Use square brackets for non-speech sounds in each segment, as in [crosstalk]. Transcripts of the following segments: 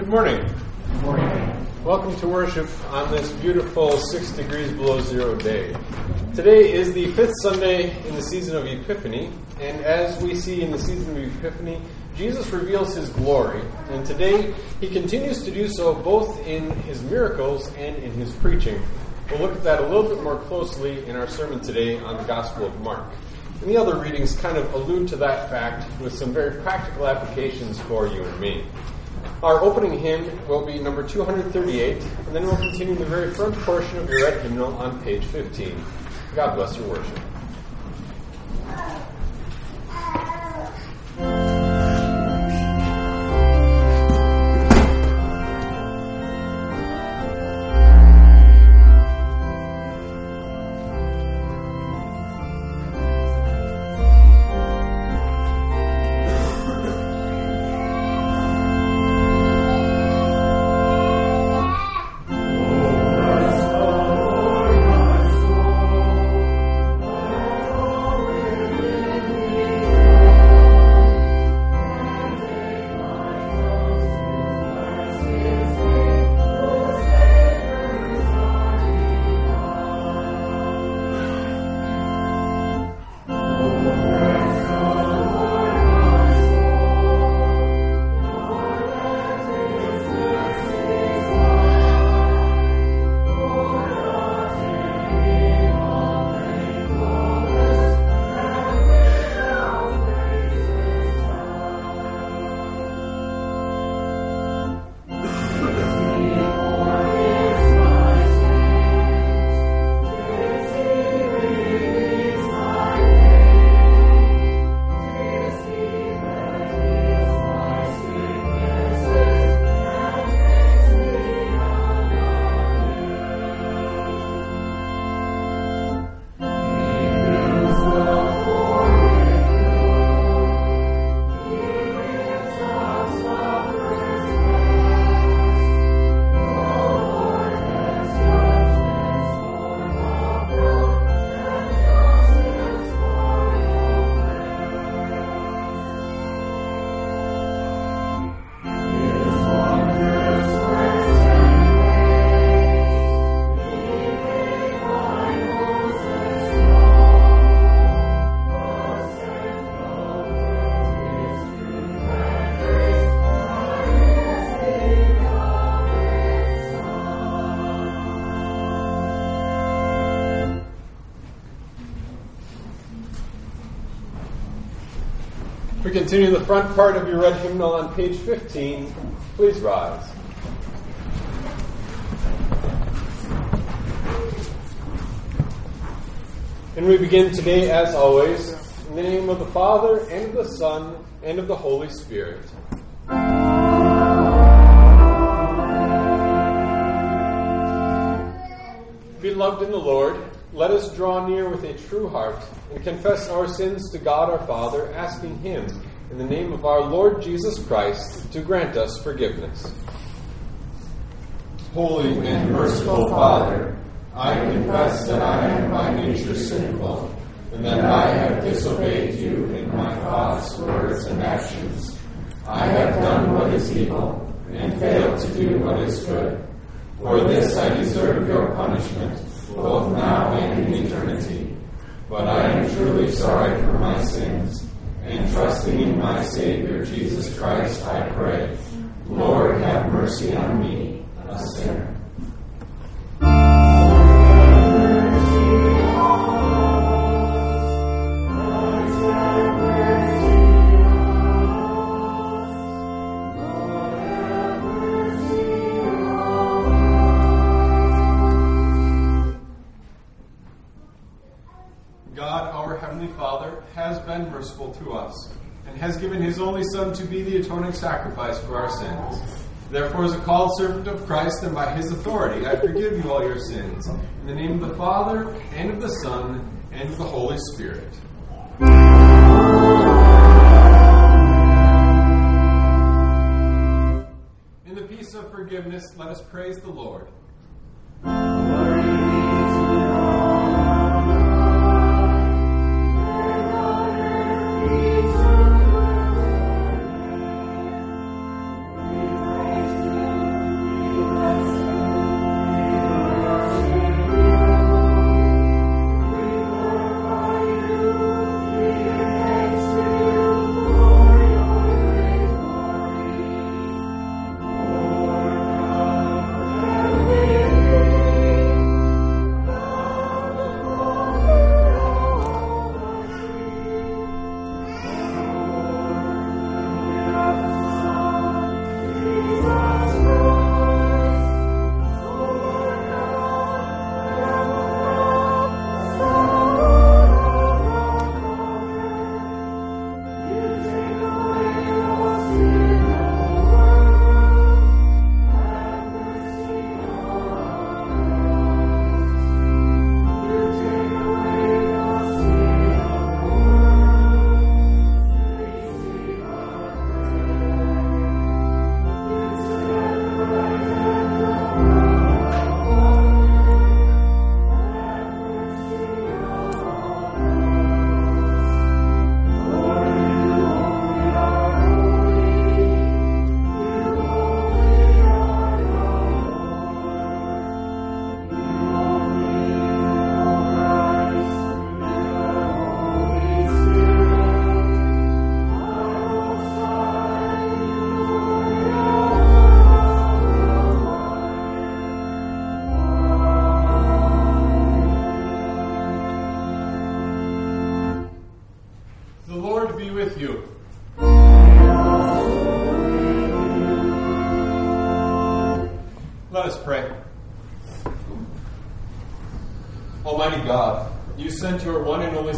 Good morning. Good morning. Welcome to worship on this beautiful six degrees below zero day. Today is the fifth Sunday in the season of Epiphany, and as we see in the season of Epiphany, Jesus reveals his glory, and today he continues to do so both in his miracles and in his preaching. We'll look at that a little bit more closely in our sermon today on the Gospel of Mark. And the other readings kind of allude to that fact with some very practical applications for you and me. Our opening hymn will be number 238, and then we'll continue the very front portion of your red hymnal on page 15. God bless your worship. We continue the front part of your red hymnal on page 15. Please rise. And we begin today, as always, in the name of the Father, and of the Son, and of the Holy Spirit. Beloved in the Lord, let us draw near with a true heart and confess our sins to God our Father, asking Him, in the name of our Lord Jesus Christ, to grant us forgiveness. Holy and merciful Father, I confess that I am by nature sinful, and that I have disobeyed you in my thoughts, words, and actions. I have done what is evil, and failed to do what is good. For this I deserve your punishment both now and in eternity. But I am truly sorry for my sins, and trusting in my Savior Jesus Christ, I pray, Lord, have mercy on me, a sinner. Has given his only Son to be the atoning sacrifice for our sins. Therefore, as a called servant of Christ and by his authority, I forgive you all your sins. In the name of the Father, and of the Son, and of the Holy Spirit. In the peace of forgiveness, let us praise the Lord.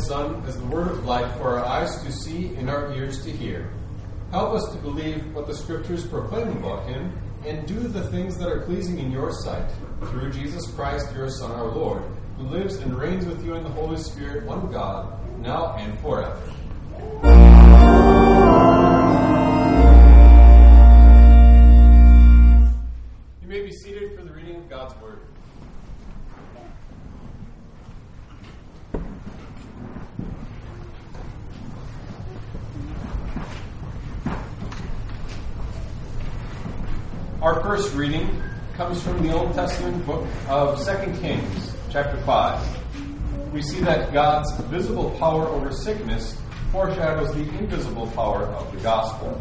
Son as the word of life for our eyes to see and our ears to hear. Help us to believe what the Scriptures proclaim about him and do the things that are pleasing in your sight. Through Jesus Christ, your Son, our Lord, who lives and reigns with you in the Holy Spirit, one God, now and forever. From the Old Testament book of 2 Kings, chapter 5. We see that God's visible power over sickness foreshadows the invisible power of the gospel.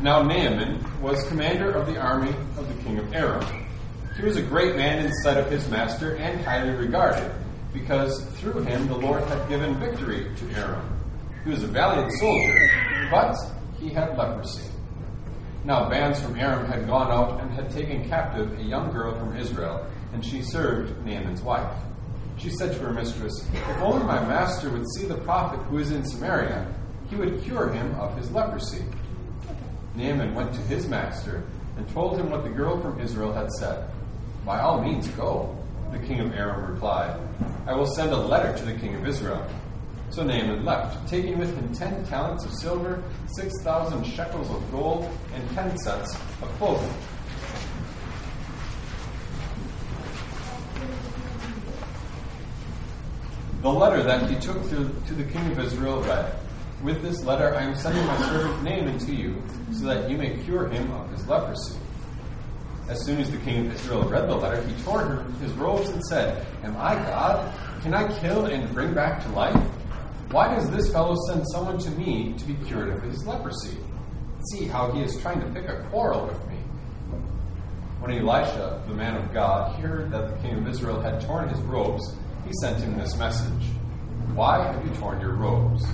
Now, Naaman was commander of the army of the king of Aram. He was a great man in sight of his master and highly regarded, because through him the Lord had given victory to Aram. He was a valiant soldier, but he had leprosy. Now bands from Aram had gone out and had taken captive a young girl from Israel, and she served Naaman's wife. She said to her mistress, If only my master would see the prophet who is in Samaria, he would cure him of his leprosy. Naaman went to his master and told him what the girl from Israel had said. By all means, go, the king of Aram replied. I will send a letter to the king of Israel. So Naaman left, taking with him ten talents of silver, six thousand shekels of gold, and ten sets of clothing. The letter that he took to, to the king of Israel read, With this letter I am sending my servant Naaman to you, so that you may cure him of his leprosy. As soon as the king of Israel read the letter, he tore his robes and said, Am I God? Can I kill and bring back to life? Why does this fellow send someone to me to be cured of his leprosy? See how he is trying to pick a quarrel with me. When Elisha, the man of God, heard that the king of Israel had torn his robes, he sent him this message Why have you torn your robes?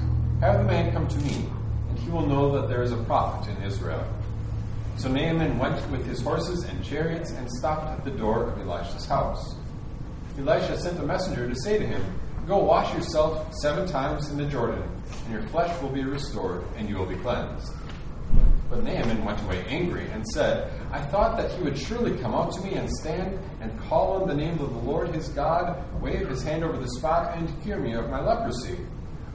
Have the man come to me, and he will know that there is a prophet in Israel. So Naaman went with his horses and chariots and stopped at the door of Elisha's house. Elisha sent a messenger to say to him, Go wash yourself seven times in the Jordan, and your flesh will be restored, and you will be cleansed. But Naaman went away angry and said, I thought that he would surely come out to me and stand and call on the name of the Lord his God, wave his hand over the spot, and cure me of my leprosy.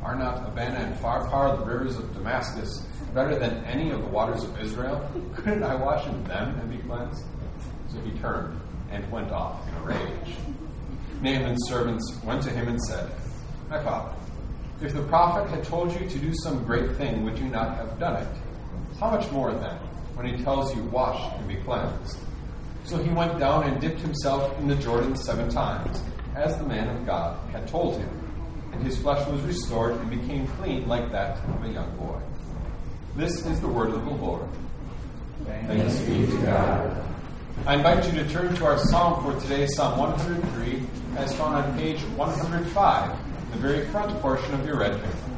Are not Abana and Pharpar, the rivers of Damascus, better than any of the waters of Israel? Couldn't I wash in them and be cleansed? So he turned and went off in a rage. Naaman's servants went to him and said, My father, if the prophet had told you to do some great thing, would you not have done it? How much more then, when he tells you, Wash and be cleansed? So he went down and dipped himself in the Jordan seven times, as the man of God had told him, and his flesh was restored and became clean like that of a young boy. This is the word of the Lord. Thanks be to God. I invite you to turn to our psalm for today, Psalm 103, as found on page 105, the very front portion of your red paper.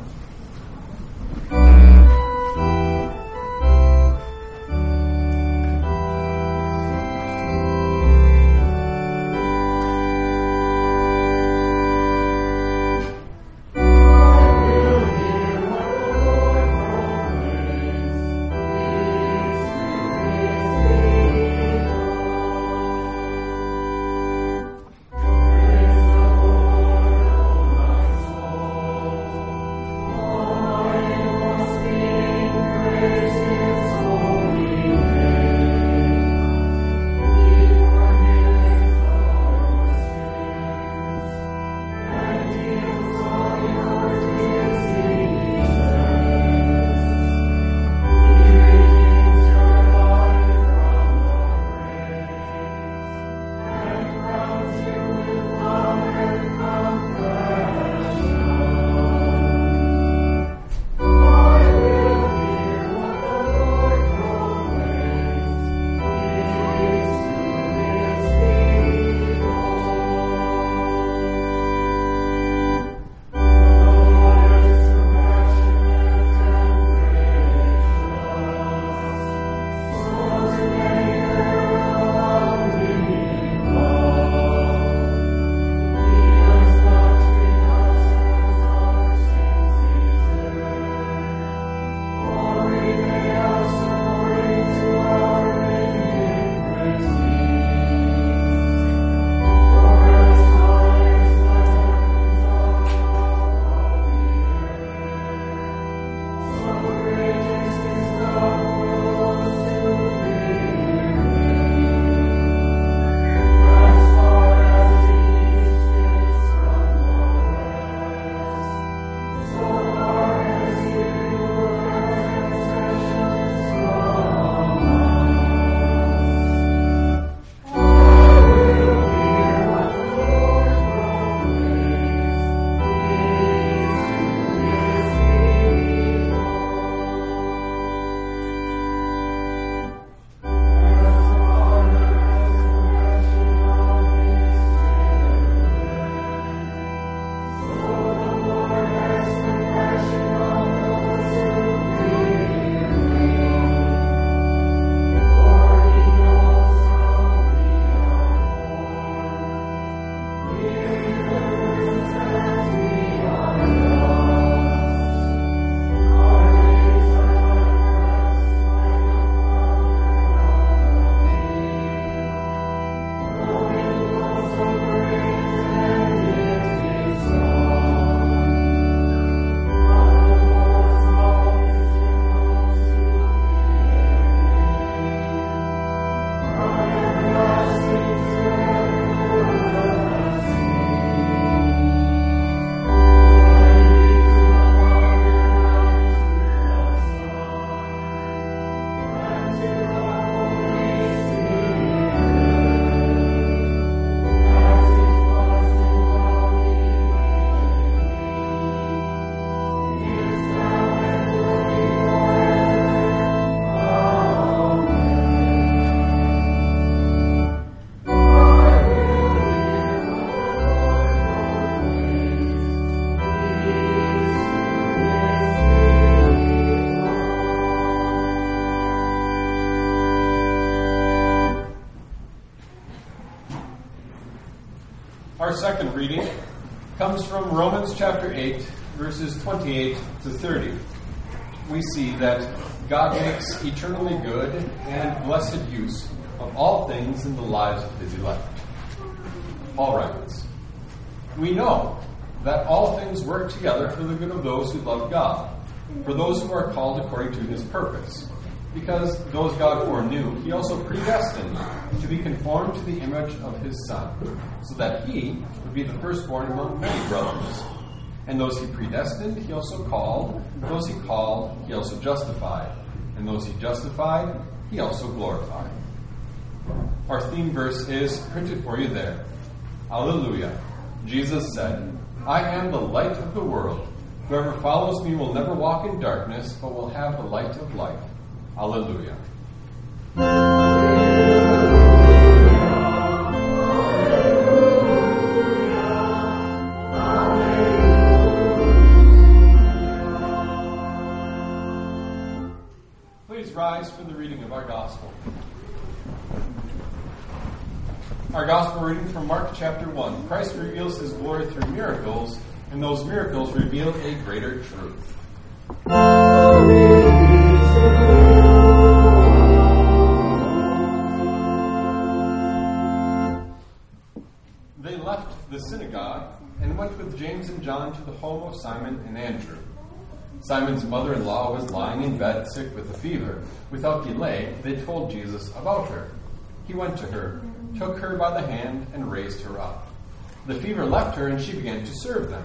Our second reading comes from Romans chapter 8, verses 28 to 30. We see that God makes eternally good and blessed use of all things in the lives of his elect. Paul writes, We know that all things work together for the good of those who love God, for those who are called according to his purpose. Because those God foreknew, he also predestined to be conformed to the image of his Son, so that he would be the firstborn among many brothers. And those he predestined, he also called. Those he called, he also justified. And those he justified, he also glorified. Our theme verse is printed for you there. Alleluia. Jesus said, I am the light of the world. Whoever follows me will never walk in darkness, but will have the light of life. Alleluia. Please rise for the reading of our gospel. Our gospel reading from Mark chapter 1. Christ reveals his glory through miracles, and those miracles reveal a greater truth. James and John to the home of Simon and Andrew. Simon's mother in law was lying in bed sick with a fever. Without delay, they told Jesus about her. He went to her, took her by the hand, and raised her up. The fever left her, and she began to serve them.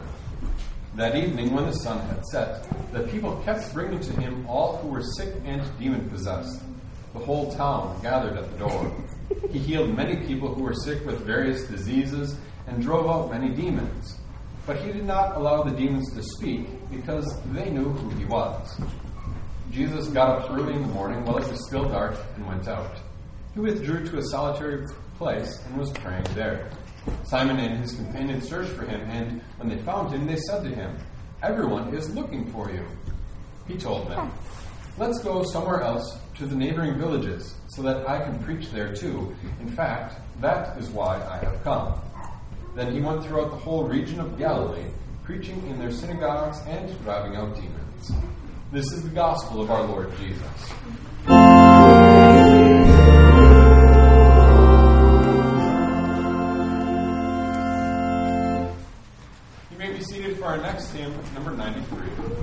That evening, when the sun had set, the people kept bringing to him all who were sick and demon possessed. The whole town gathered at the door. He healed many people who were sick with various diseases and drove out many demons. But he did not allow the demons to speak because they knew who he was. Jesus got up early in the morning while it was still dark and went out. He withdrew to a solitary place and was praying there. Simon and his companions searched for him, and when they found him, they said to him, Everyone is looking for you. He told them, Let's go somewhere else to the neighboring villages, so that I can preach there too. In fact, that is why I have come. Then he went throughout the whole region of Galilee, preaching in their synagogues and driving out demons. This is the gospel of our Lord Jesus. You may be seated for our next hymn, number 93.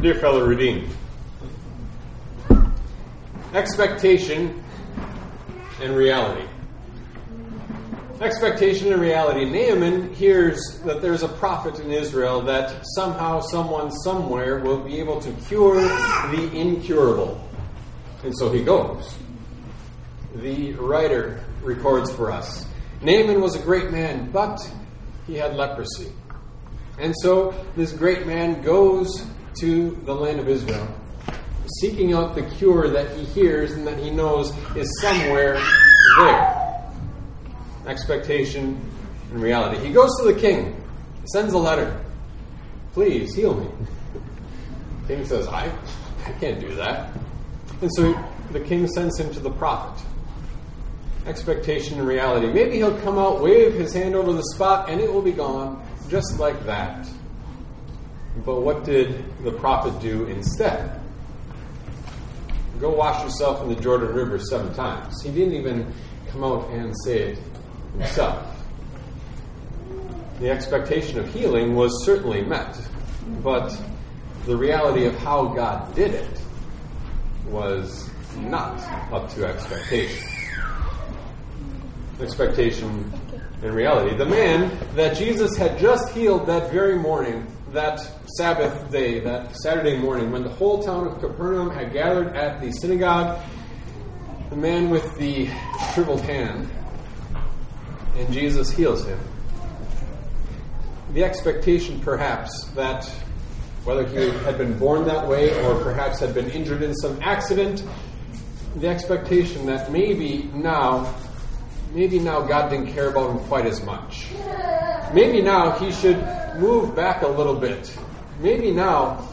Dear fellow redeemed, expectation and reality. Expectation and reality. Naaman hears that there's a prophet in Israel that somehow, someone, somewhere will be able to cure the incurable. And so he goes. The writer records for us Naaman was a great man, but he had leprosy. And so this great man goes to the land of Israel, seeking out the cure that he hears and that he knows is somewhere there. Expectation and reality. He goes to the king, sends a letter. Please heal me. The king says, I, I can't do that. And so the king sends him to the prophet. Expectation and reality. Maybe he'll come out, wave his hand over the spot, and it will be gone just like that. But what did the prophet do instead? Go wash yourself in the Jordan River seven times. He didn't even come out and say it himself. The expectation of healing was certainly met, but the reality of how God did it was not up to expectation. Expectation and reality. The man that Jesus had just healed that very morning that Sabbath day, that Saturday morning, when the whole town of Capernaum had gathered at the synagogue, the man with the shriveled hand, and Jesus heals him. The expectation, perhaps, that whether he had been born that way or perhaps had been injured in some accident, the expectation that maybe now, maybe now God didn't care about him quite as much. Maybe now he should move back a little bit. Maybe now,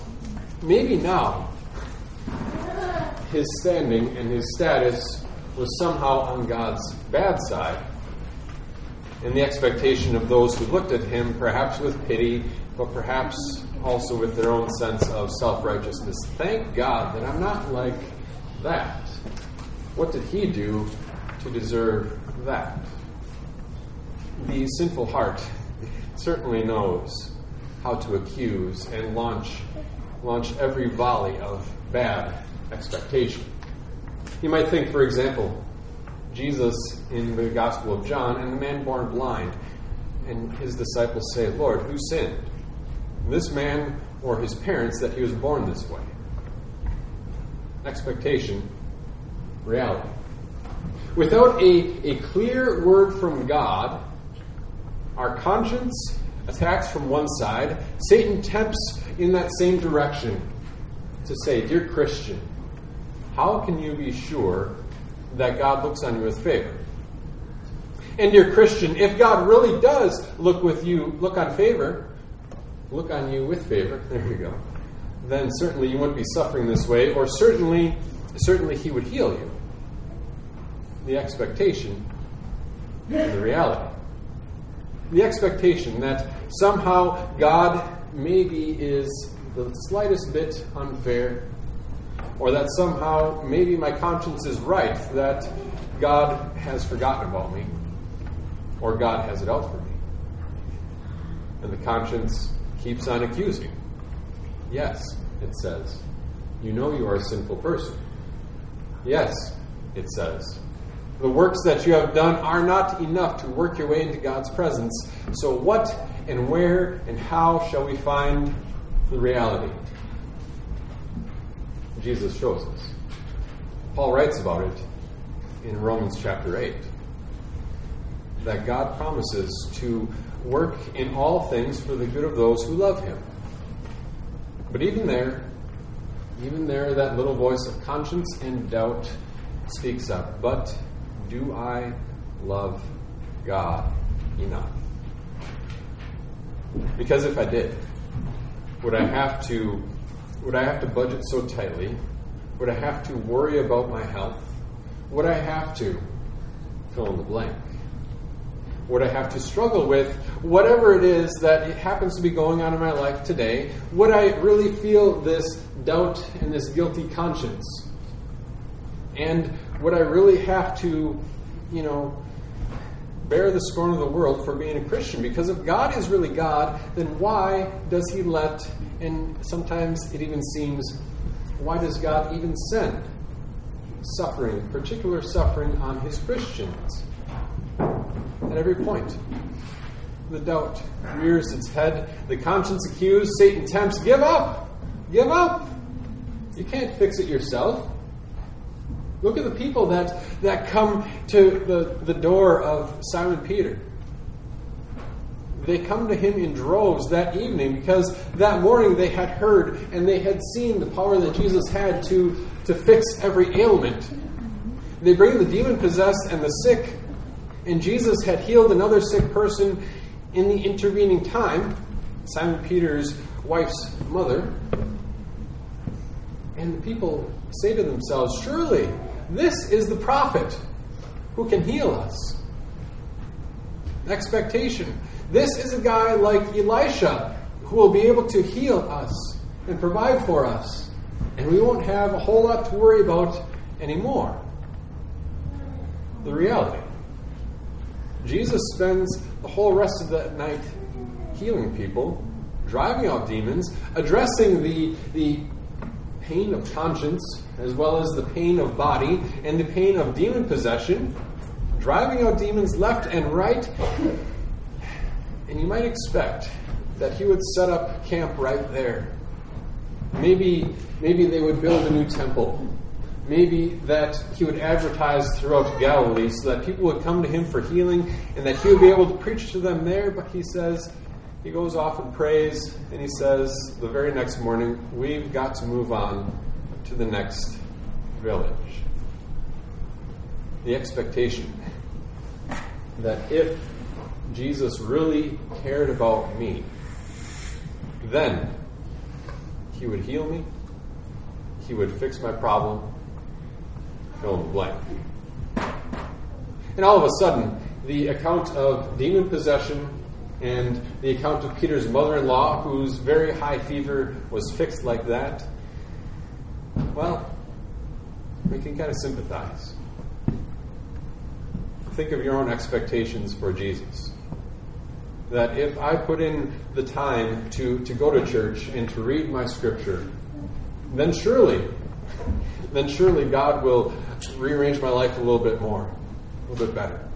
maybe now, his standing and his status was somehow on God's bad side. And the expectation of those who looked at him, perhaps with pity, but perhaps also with their own sense of self righteousness. Thank God that I'm not like that. What did he do to deserve that? The sinful heart certainly knows how to accuse and launch, launch every volley of bad expectation. You might think, for example, Jesus in the Gospel of John and the man born blind, and his disciples say, Lord, who sinned? This man or his parents that he was born this way? Expectation, reality. Without a, a clear word from God, our conscience attacks from one side, Satan tempts in that same direction to say, Dear Christian, how can you be sure that God looks on you with favor? And dear Christian, if God really does look with you, look on favor, look on you with favor, [laughs] there you go, then certainly you wouldn't be suffering this way, or certainly, certainly He would heal you. The expectation the reality the expectation that somehow God maybe is the slightest bit unfair, or that somehow maybe my conscience is right, that God has forgotten about me, or God has it out for me. And the conscience keeps on accusing. Yes, it says. You know you are a sinful person. Yes, it says. The works that you have done are not enough to work your way into God's presence. So, what and where and how shall we find the reality? Jesus shows us. Paul writes about it in Romans chapter 8 that God promises to work in all things for the good of those who love him. But even there, even there, that little voice of conscience and doubt speaks up. But do I love God enough? Because if I did, would I have to would I have to budget so tightly? Would I have to worry about my health? Would I have to fill in the blank? Would I have to struggle with whatever it is that happens to be going on in my life today? Would I really feel this doubt and this guilty conscience? And would I really have to, you know, bear the scorn of the world for being a Christian. Because if God is really God, then why does He let, and sometimes it even seems, why does God even send suffering, particular suffering on His Christians? At every point. The doubt rears its head, the conscience accused, Satan tempts, give up! Give up! You can't fix it yourself. Look at the people that, that come to the, the door of Simon Peter. They come to him in droves that evening because that morning they had heard and they had seen the power that Jesus had to, to fix every ailment. They bring the demon possessed and the sick, and Jesus had healed another sick person in the intervening time, Simon Peter's wife's mother. And the people say to themselves, Surely this is the prophet who can heal us. Expectation. This is a guy like Elisha who will be able to heal us and provide for us. And we won't have a whole lot to worry about anymore. The reality. Jesus spends the whole rest of that night healing people, driving out demons, addressing the, the pain of conscience, as well as the pain of body and the pain of demon possession, driving out demons left and right. And you might expect that he would set up camp right there. Maybe, maybe they would build a new temple. Maybe that he would advertise throughout Galilee so that people would come to him for healing and that he would be able to preach to them there. But he says, he goes off and prays, and he says the very next morning, We've got to move on to the next village. The expectation that if Jesus really cared about me, then he would heal me, he would fix my problem, fill in the blank. And all of a sudden, the account of demon possession and the account of Peter's mother in law, whose very high fever was fixed like that, well, we can kind of sympathize. Think of your own expectations for Jesus. That if I put in the time to, to go to church and to read my scripture, then surely, then surely God will rearrange my life a little bit more, a little bit better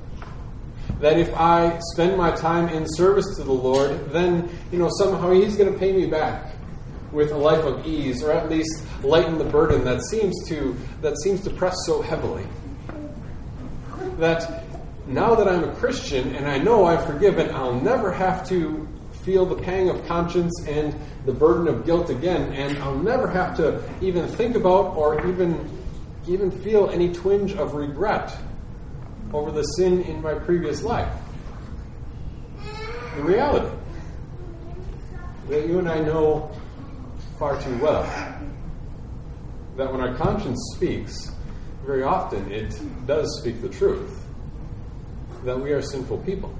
that if I spend my time in service to the Lord, then, you know, somehow He's going to pay me back with a life of ease, or at least lighten the burden that seems to that seems to press so heavily. That now that I'm a Christian and I know I've forgiven, I'll never have to feel the pang of conscience and the burden of guilt again, and I'll never have to even think about or even even feel any twinge of regret over the sin in my previous life. The reality that you and I know far too well that when our conscience speaks, very often it does speak the truth that we are sinful people.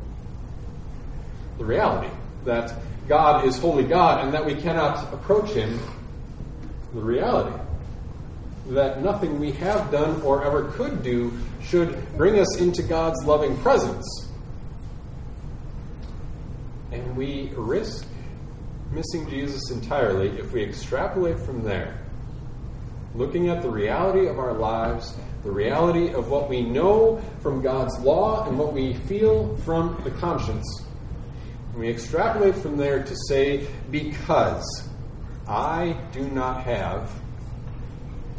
The reality that God is holy God and that we cannot approach Him. The reality that nothing we have done or ever could do should bring us into God's loving presence. And we risk missing Jesus entirely if we extrapolate from there, looking at the reality of our lives, the reality of what we know from God's law and what we feel from the conscience. We extrapolate from there to say, because I do not have,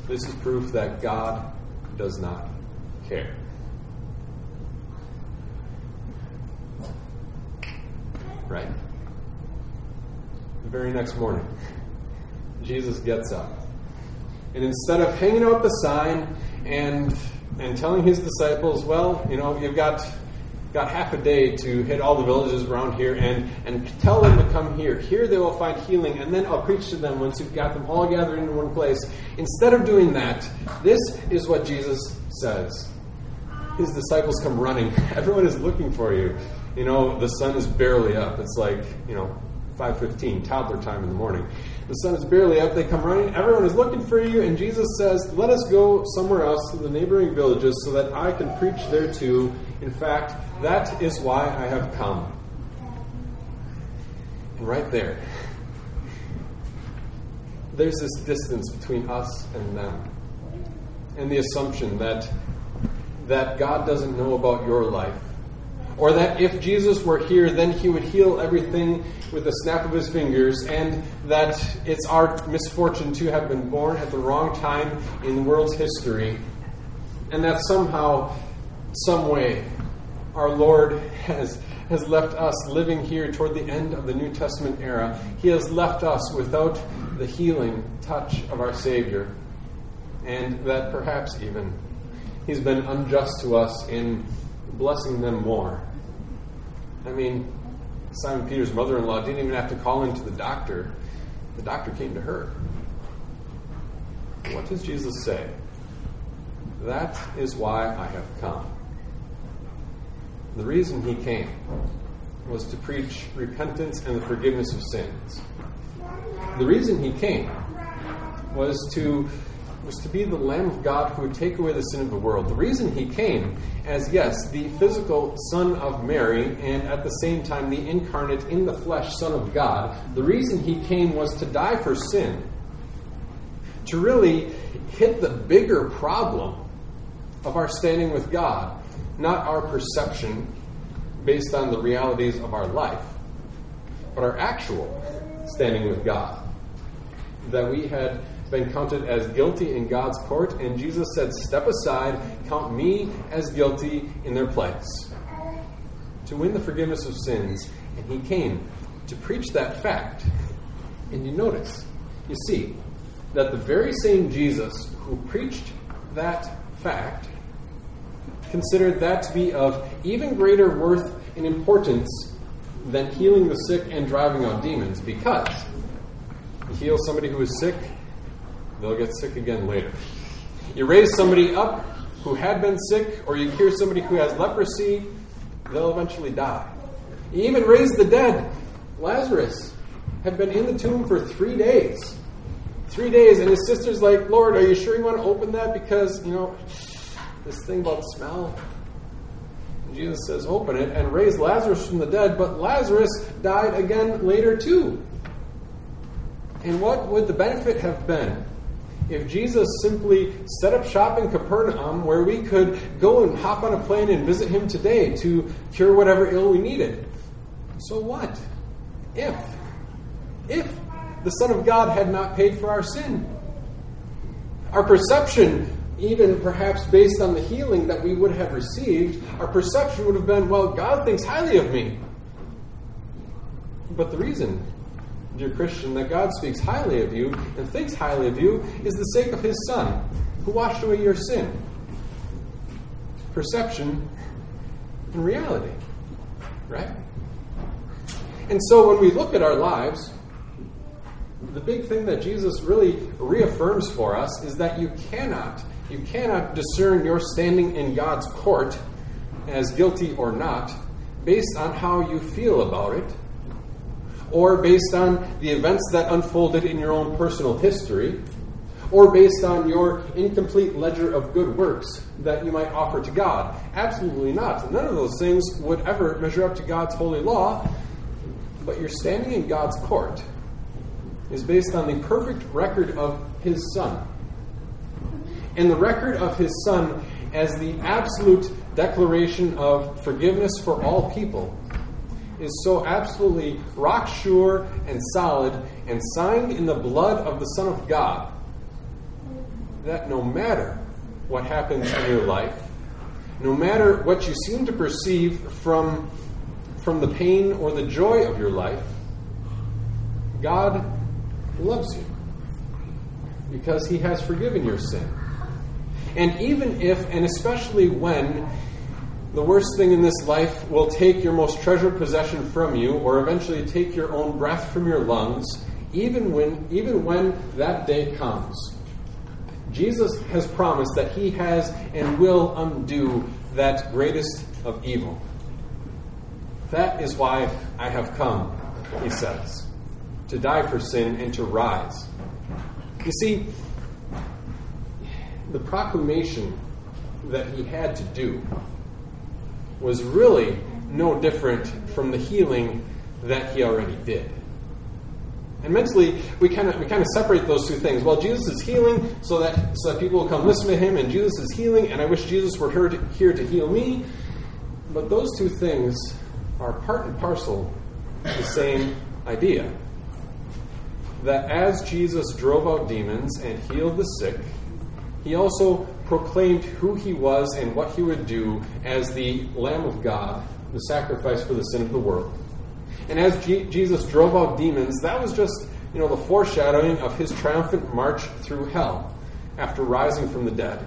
this is proof that God does not care. Right? The very next morning, Jesus gets up. And instead of hanging out the sign and and telling his disciples, well, you know, you've got got half a day to hit all the villages around here and, and tell them to come here. Here they will find healing, and then I'll preach to them once you've got them all gathered into one place. Instead of doing that, this is what Jesus says his disciples come running. [laughs] Everyone is looking for you. You know, the sun is barely up. It's like, you know, 5.15, toddler time in the morning. The sun is barely up. They come running. Everyone is looking for you. And Jesus says, let us go somewhere else to the neighboring villages so that I can preach there too. In fact, That is why I have come. Right there, there's this distance between us and them. And the assumption that, that God doesn't know about your life. Or that if Jesus were here, then he would heal everything with a snap of his fingers, and that it's our misfortune to have been born at the wrong time in the world's history, and that somehow, some way, our Lord [laughs] has, has left us living here toward the end of the New Testament era. He has left us without the healing touch of our Savior, and that perhaps even He's been unjust to us in blessing them more. I mean, Simon Peter's mother in law didn't even have to call into the doctor, the doctor came to her. What does Jesus say? That is why I have come. The reason he came was to preach repentance and the forgiveness of sins. The reason he came was to was to be the Lamb of God who would take away the sin of the world. The reason he came as, yes, the physical Son of Mary, and at the same time the incarnate in the flesh Son of God, the reason he came was to die for sin. To really hit the bigger problem of our standing with God, not our perception based on the realities of our life, but our actual standing with God. That we had been counted as guilty in God's court, and Jesus said, Step aside, count me as guilty in their place. To win the forgiveness of sins, and he came to preach that fact. And you notice, you see, that the very same Jesus who preached that fact considered that to be of even greater worth and importance than healing the sick and driving out demons because heal somebody who is sick, they'll get sick again later. You raise somebody up who had been sick, or you cure somebody who has leprosy, they'll eventually die. You even raise the dead. Lazarus had been in the tomb for three days. Three days, and his sister's like, Lord, are you sure you want to open that? Because, you know, this thing about smell. And Jesus says, open it and raise Lazarus from the dead, but Lazarus died again later too. And what would the benefit have been if Jesus simply set up shop in Capernaum where we could go and hop on a plane and visit him today to cure whatever ill we needed? So what? If, if the Son of God had not paid for our sin. Our perception, even perhaps based on the healing that we would have received, our perception would have been, well, God thinks highly of me. But the reason dear Christian, that God speaks highly of you and thinks highly of you is the sake of his Son, who washed away your sin. Perception and reality. Right? And so when we look at our lives, the big thing that Jesus really reaffirms for us is that you cannot, you cannot discern your standing in God's court as guilty or not based on how you feel about it or based on the events that unfolded in your own personal history, or based on your incomplete ledger of good works that you might offer to God. Absolutely not. None of those things would ever measure up to God's holy law, but your standing in God's court is based on the perfect record of His Son. And the record of His Son as the absolute declaration of forgiveness for all people is so absolutely rock sure and solid and signed in the blood of the Son of God that no matter what happens in your life, no matter what you seem to perceive from, from the pain or the joy of your life, God loves you because He has forgiven your sin. And even if, and especially when, the worst thing in this life will take your most treasured possession from you, or eventually take your own breath from your lungs, even when, even when that day comes. Jesus has promised that he has and will undo that greatest of evil. That is why I have come, he says, to die for sin and to rise. You see, the proclamation that he had to do was really no different from the healing that he already did. And mentally, we kind of we kind of separate those two things. Well, Jesus is healing so that so that people will come listen to him, and Jesus is healing, and I wish Jesus were here to, here to heal me. But those two things are part and parcel the same idea. That as Jesus drove out demons and healed the sick, he also proclaimed who he was and what he would do as the Lamb of God, the sacrifice for the sin of the world. And as G- Jesus drove out demons, that was just, you know, the foreshadowing of his triumphant march through hell after rising from the dead.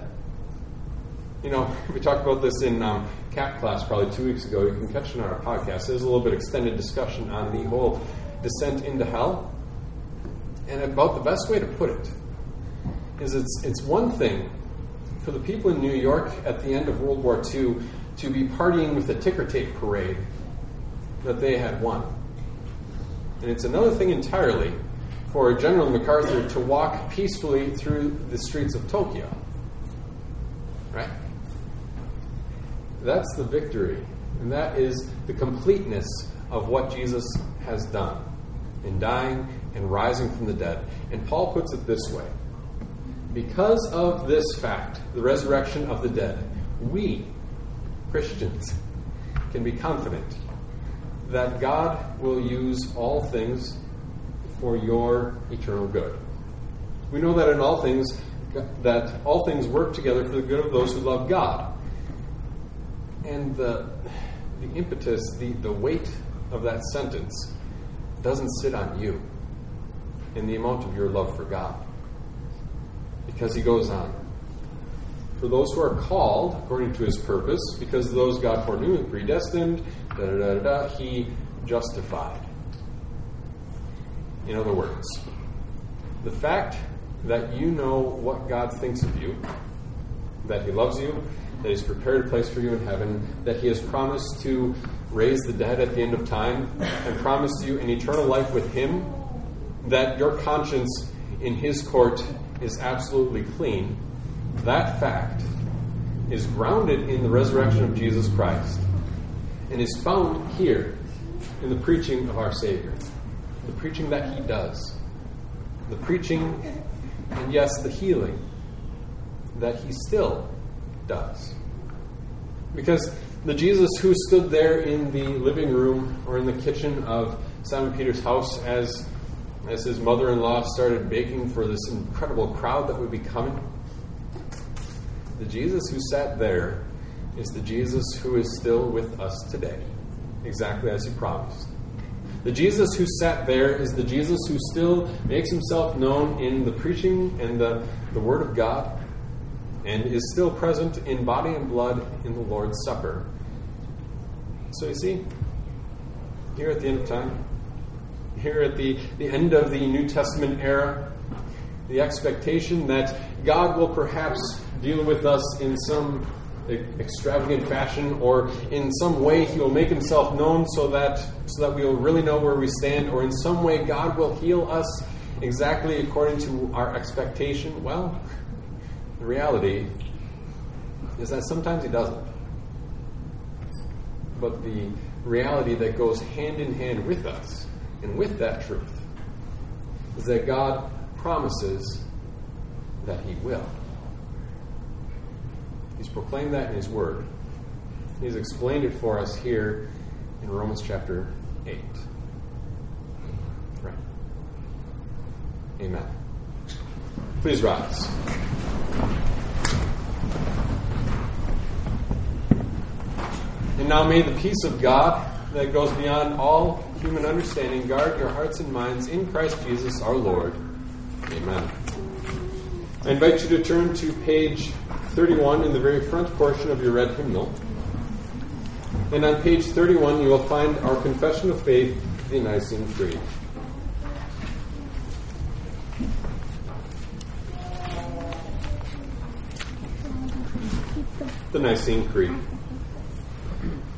You know, [laughs] we talked about this in um, CAP class probably two weeks ago. You can catch it on our podcast. There's a little bit extended discussion on the whole descent into hell. And about the best way to put it is it's, it's one thing for the people in New York at the end of World War II to be partying with the ticker tape parade that they had won. And it's another thing entirely for General MacArthur to walk peacefully through the streets of Tokyo. Right? That's the victory. And that is the completeness of what Jesus has done in dying and rising from the dead. And Paul puts it this way Because of this fact, the resurrection of the dead, we, Christians, can be confident that God will use all things for your eternal good. We know that in all things that all things work together for the good of those who love God. And the the impetus, the, the weight of that sentence doesn't sit on you in the amount of your love for God. Because he goes on. For those who are called according to his purpose, because those God foreknew and predestined, da da da da, he justified. In other words, the fact that you know what God thinks of you, that he loves you, that he's prepared a place for you in heaven, that he has promised to raise the dead at the end of time, and promised you an eternal life with him, that your conscience in his court is absolutely clean, that fact is grounded in the resurrection of Jesus Christ and is found here in the preaching of our Savior, the preaching that He does, the preaching, and yes, the healing that He still does. Because the Jesus who stood there in the living room or in the kitchen of Simon Peter's house as, as his mother in law started baking for this incredible crowd that would be coming, the Jesus who sat there is the Jesus who is still with us today, exactly as he promised. The Jesus who sat there is the Jesus who still makes himself known in the preaching and the, the Word of God and is still present in body and blood in the Lord's Supper. So you see, here at the end of time, here at the, the end of the New Testament era, the expectation that God will perhaps deal with us in some extravagant fashion or in some way he will make himself known so that so that we will really know where we stand or in some way God will heal us exactly according to our expectation. Well the reality is that sometimes he doesn't. But the reality that goes hand in hand with us and with that truth is that God promises that he will He's proclaimed that in His Word. He's explained it for us here in Romans chapter 8. Right. Amen. Please rise. And now may the peace of God that goes beyond all human understanding guard your hearts and minds in Christ Jesus our Lord. Amen. I invite you to turn to page 31 in the very front portion of your red hymnal. And on page 31, you will find our Confession of Faith, the Nicene Creed. The Nicene Creed.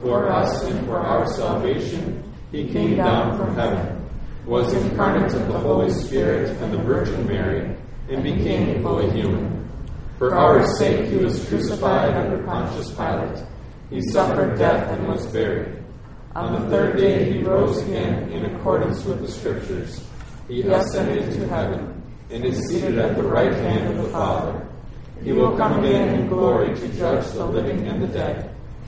For us and for our salvation, he came down from heaven, was incarnate of the Holy Spirit and the Virgin Mary, and became fully human. For our sake he was crucified under Pontius Pilate. He suffered death and was buried. On the third day he rose again in accordance with the Scriptures. He ascended into heaven and is seated at the right hand of the Father. He will come again in glory to judge the living and the dead,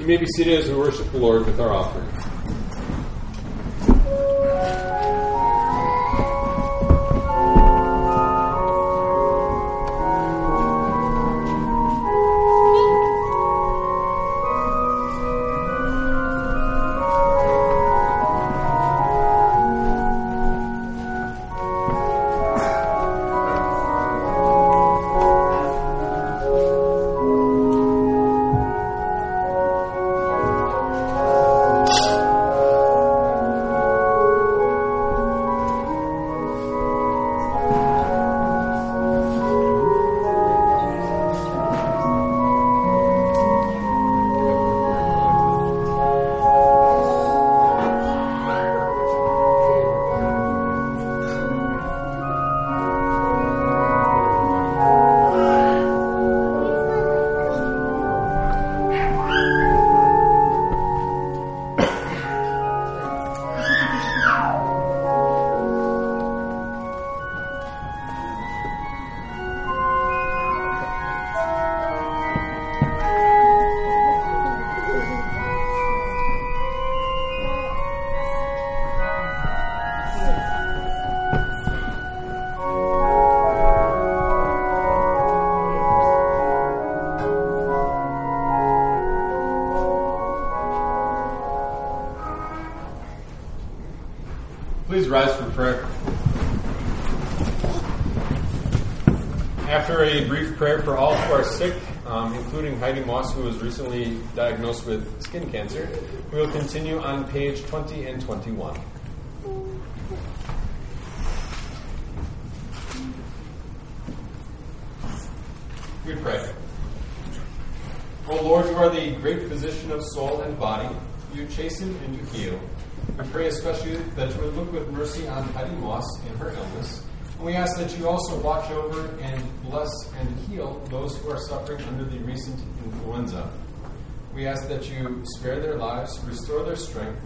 You may be seated as we worship the Lord with our offering. Prayer. After a brief prayer for all who are sick, um, including Heidi Moss, who was recently diagnosed with skin cancer, we will continue on page 20 and 21. We pray. O Lord, you are the great physician of soul and body. You chasten and you heal. We pray especially that you would look with mercy on Heidi Moss in her illness. And we ask that you also watch over and bless and heal those who are suffering under the recent influenza. We ask that you spare their lives, restore their strength.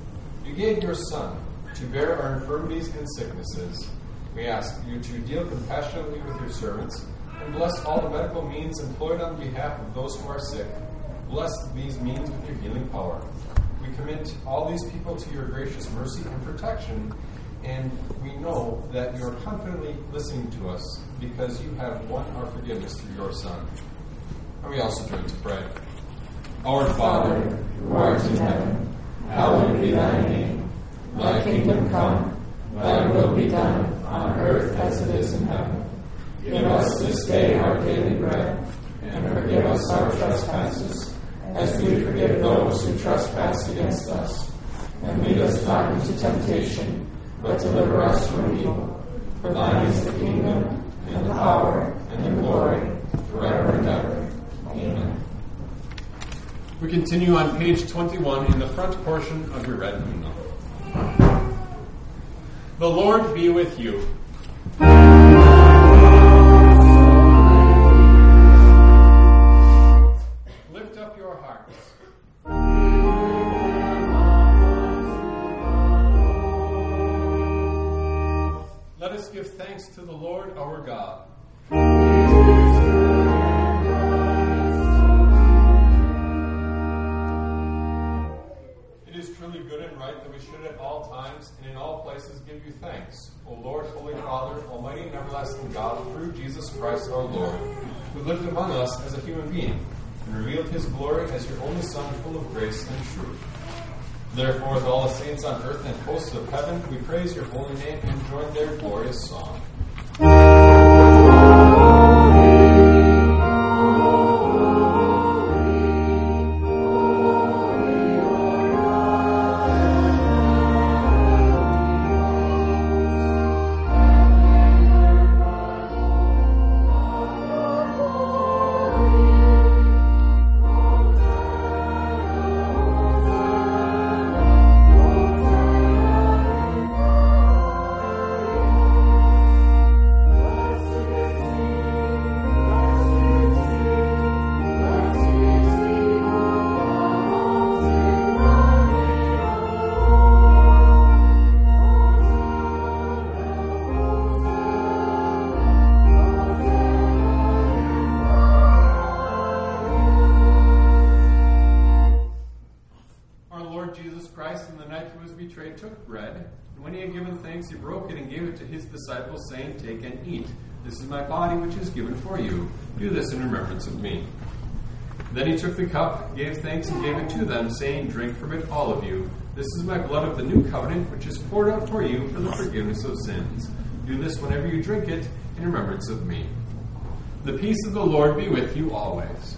You gave your Son to bear our infirmities and sicknesses. We ask you to deal compassionately with your servants and bless all the medical means employed on behalf of those who are sick. Bless these means with your healing power. We commit all these people to your gracious mercy and protection, and we know that you are confidently listening to us because you have won our forgiveness through your Son. And we also join to pray. Our Father, who art in heaven, hallowed be thy name. Thy kingdom come, thy will be done, on earth as it is in heaven. Give us this day our daily bread, and forgive us our trespasses, as we forgive those who trespass against us. And lead us not into temptation, but deliver us from evil. For thine is the kingdom, and the power, and the glory, forever and ever. Amen. We continue on page 21 in the front portion of your red hymnal. The Lord be with you. Let us give thanks to the Lord our God. It is truly good and right that we should at all times and in all places give you thanks, O Lord, Holy Father, Almighty and everlasting God, through Jesus Christ our Lord, who lived among us as a human being and revealed his glory as your only Son, full of grace and truth. Therefore, with all the saints on earth and hosts of heaven, we praise your holy name and join their glorious song. Disciples, saying, Take and eat. This is my body, which is given for you. Do this in remembrance of me. Then he took the cup, gave thanks, and gave it to them, saying, Drink from it, all of you. This is my blood of the new covenant, which is poured out for you for the forgiveness of sins. Do this whenever you drink it in remembrance of me. The peace of the Lord be with you always.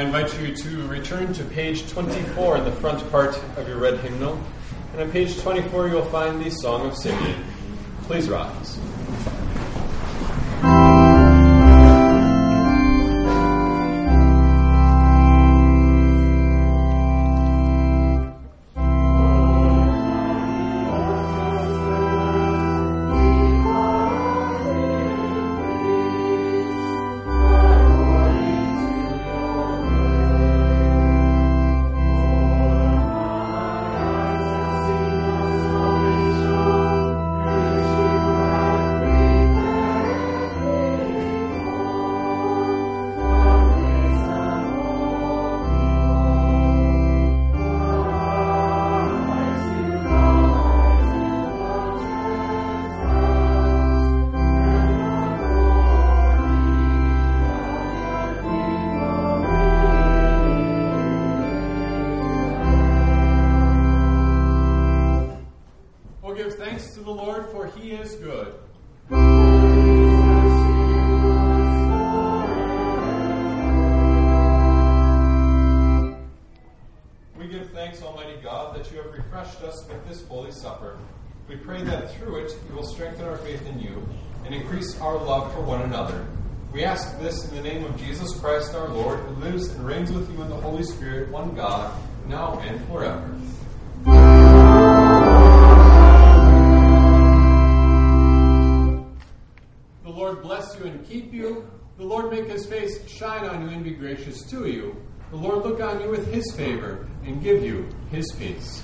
I invite you to return to page 24, the front part of your red hymnal. And on page 24, you'll find the Song of Simeon. Please rise. God, that you have refreshed us with this Holy Supper. We pray that through it you will strengthen our faith in you and increase our love for one another. We ask this in the name of Jesus Christ our Lord, who lives and reigns with you in the Holy Spirit, one God, now and forever. The Lord bless you and keep you. The Lord make his face shine on you and be gracious to you. The Lord look on you with his favor and give you Respeite-se.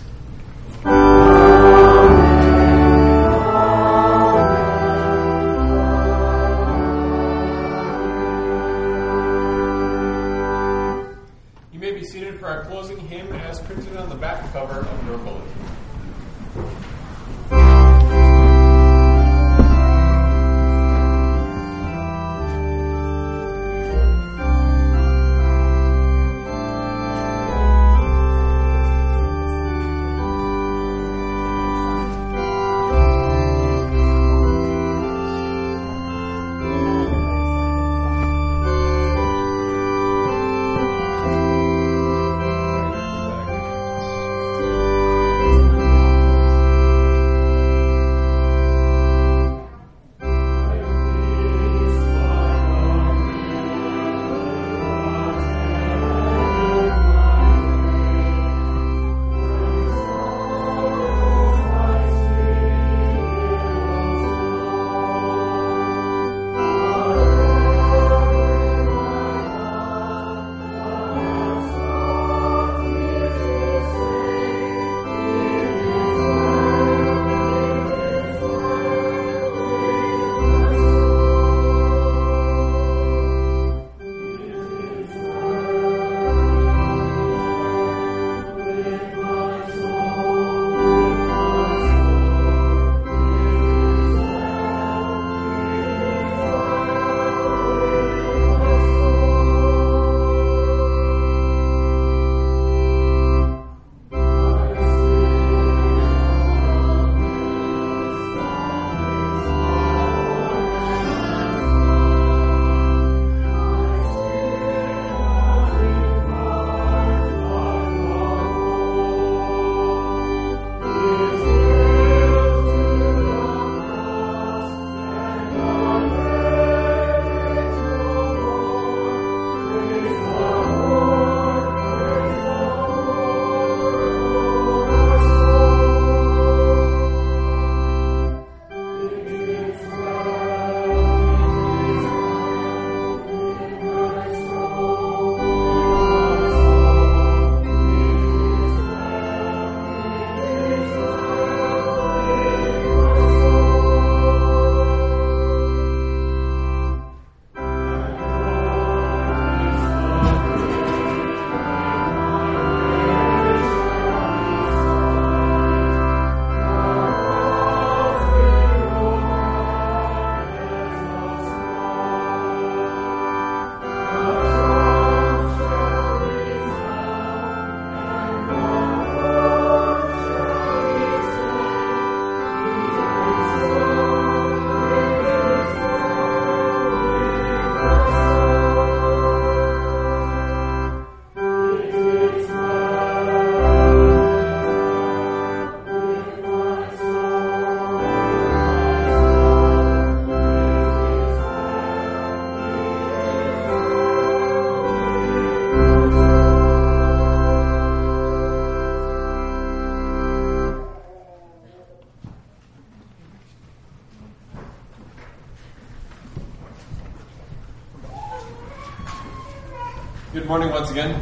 Good morning once again.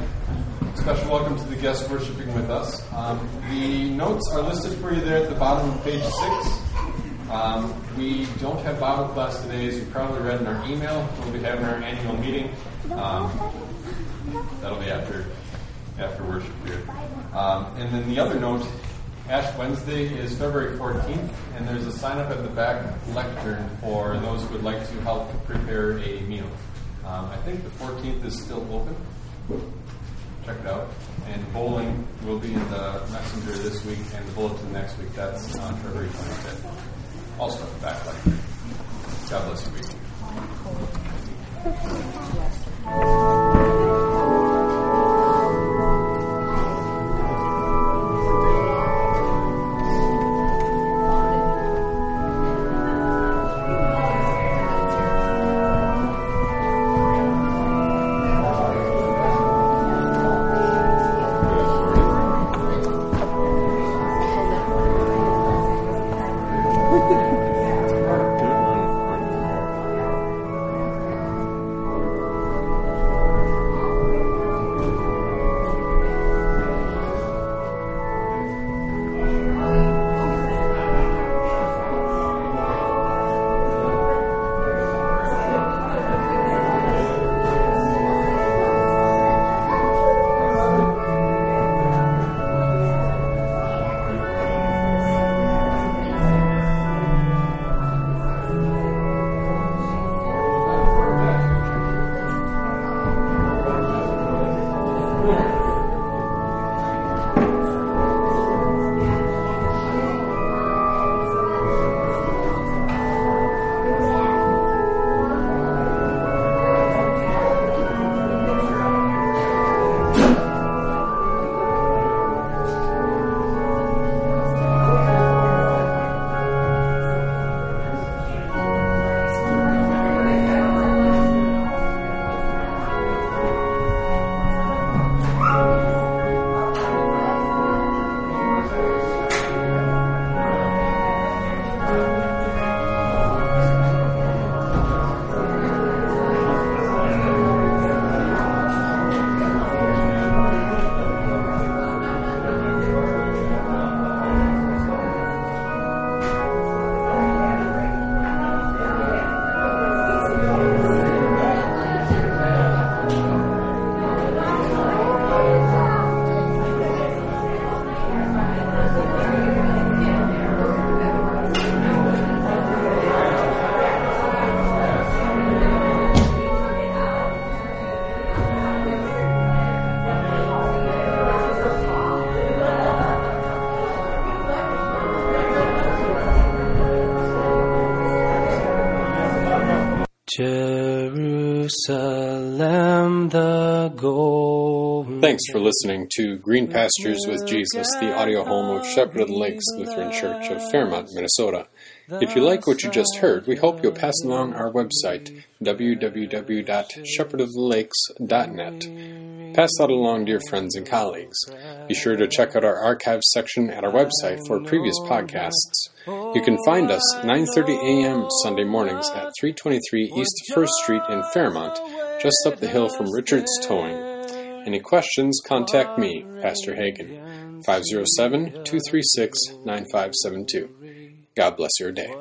Special welcome to the guests worshiping with us. Um, the notes are listed for you there at the bottom of page six. Um, we don't have Bible class today, as you probably read in our email. We'll be having our annual meeting. Um, that'll be after after worship here. Um, and then the other note, Ash Wednesday is February 14th, and there's a sign up at the back lectern for those who would like to help prepare a meal. Um, I think the 14th is still open. Check it out. And bowling will be in the messenger this week and the bulletin next week. That's on February 25th. Also at the back lectern. God bless you. Thanks for listening to Green Pastures with Jesus, the audio home of Shepherd of the Lakes Lutheran Church of Fairmont, Minnesota. If you like what you just heard, we hope you'll pass along our website, www.shepherdofthelakes.net. Pass that along to your friends and colleagues. Be sure to check out our archives section at our website for previous podcasts. You can find us 9:30 a.m. Sunday mornings at 323 East 1st Street in Fairmont, just up the hill from Richards Towing. Any questions, contact me, Pastor Hagen, 507-236-9572. God bless your day.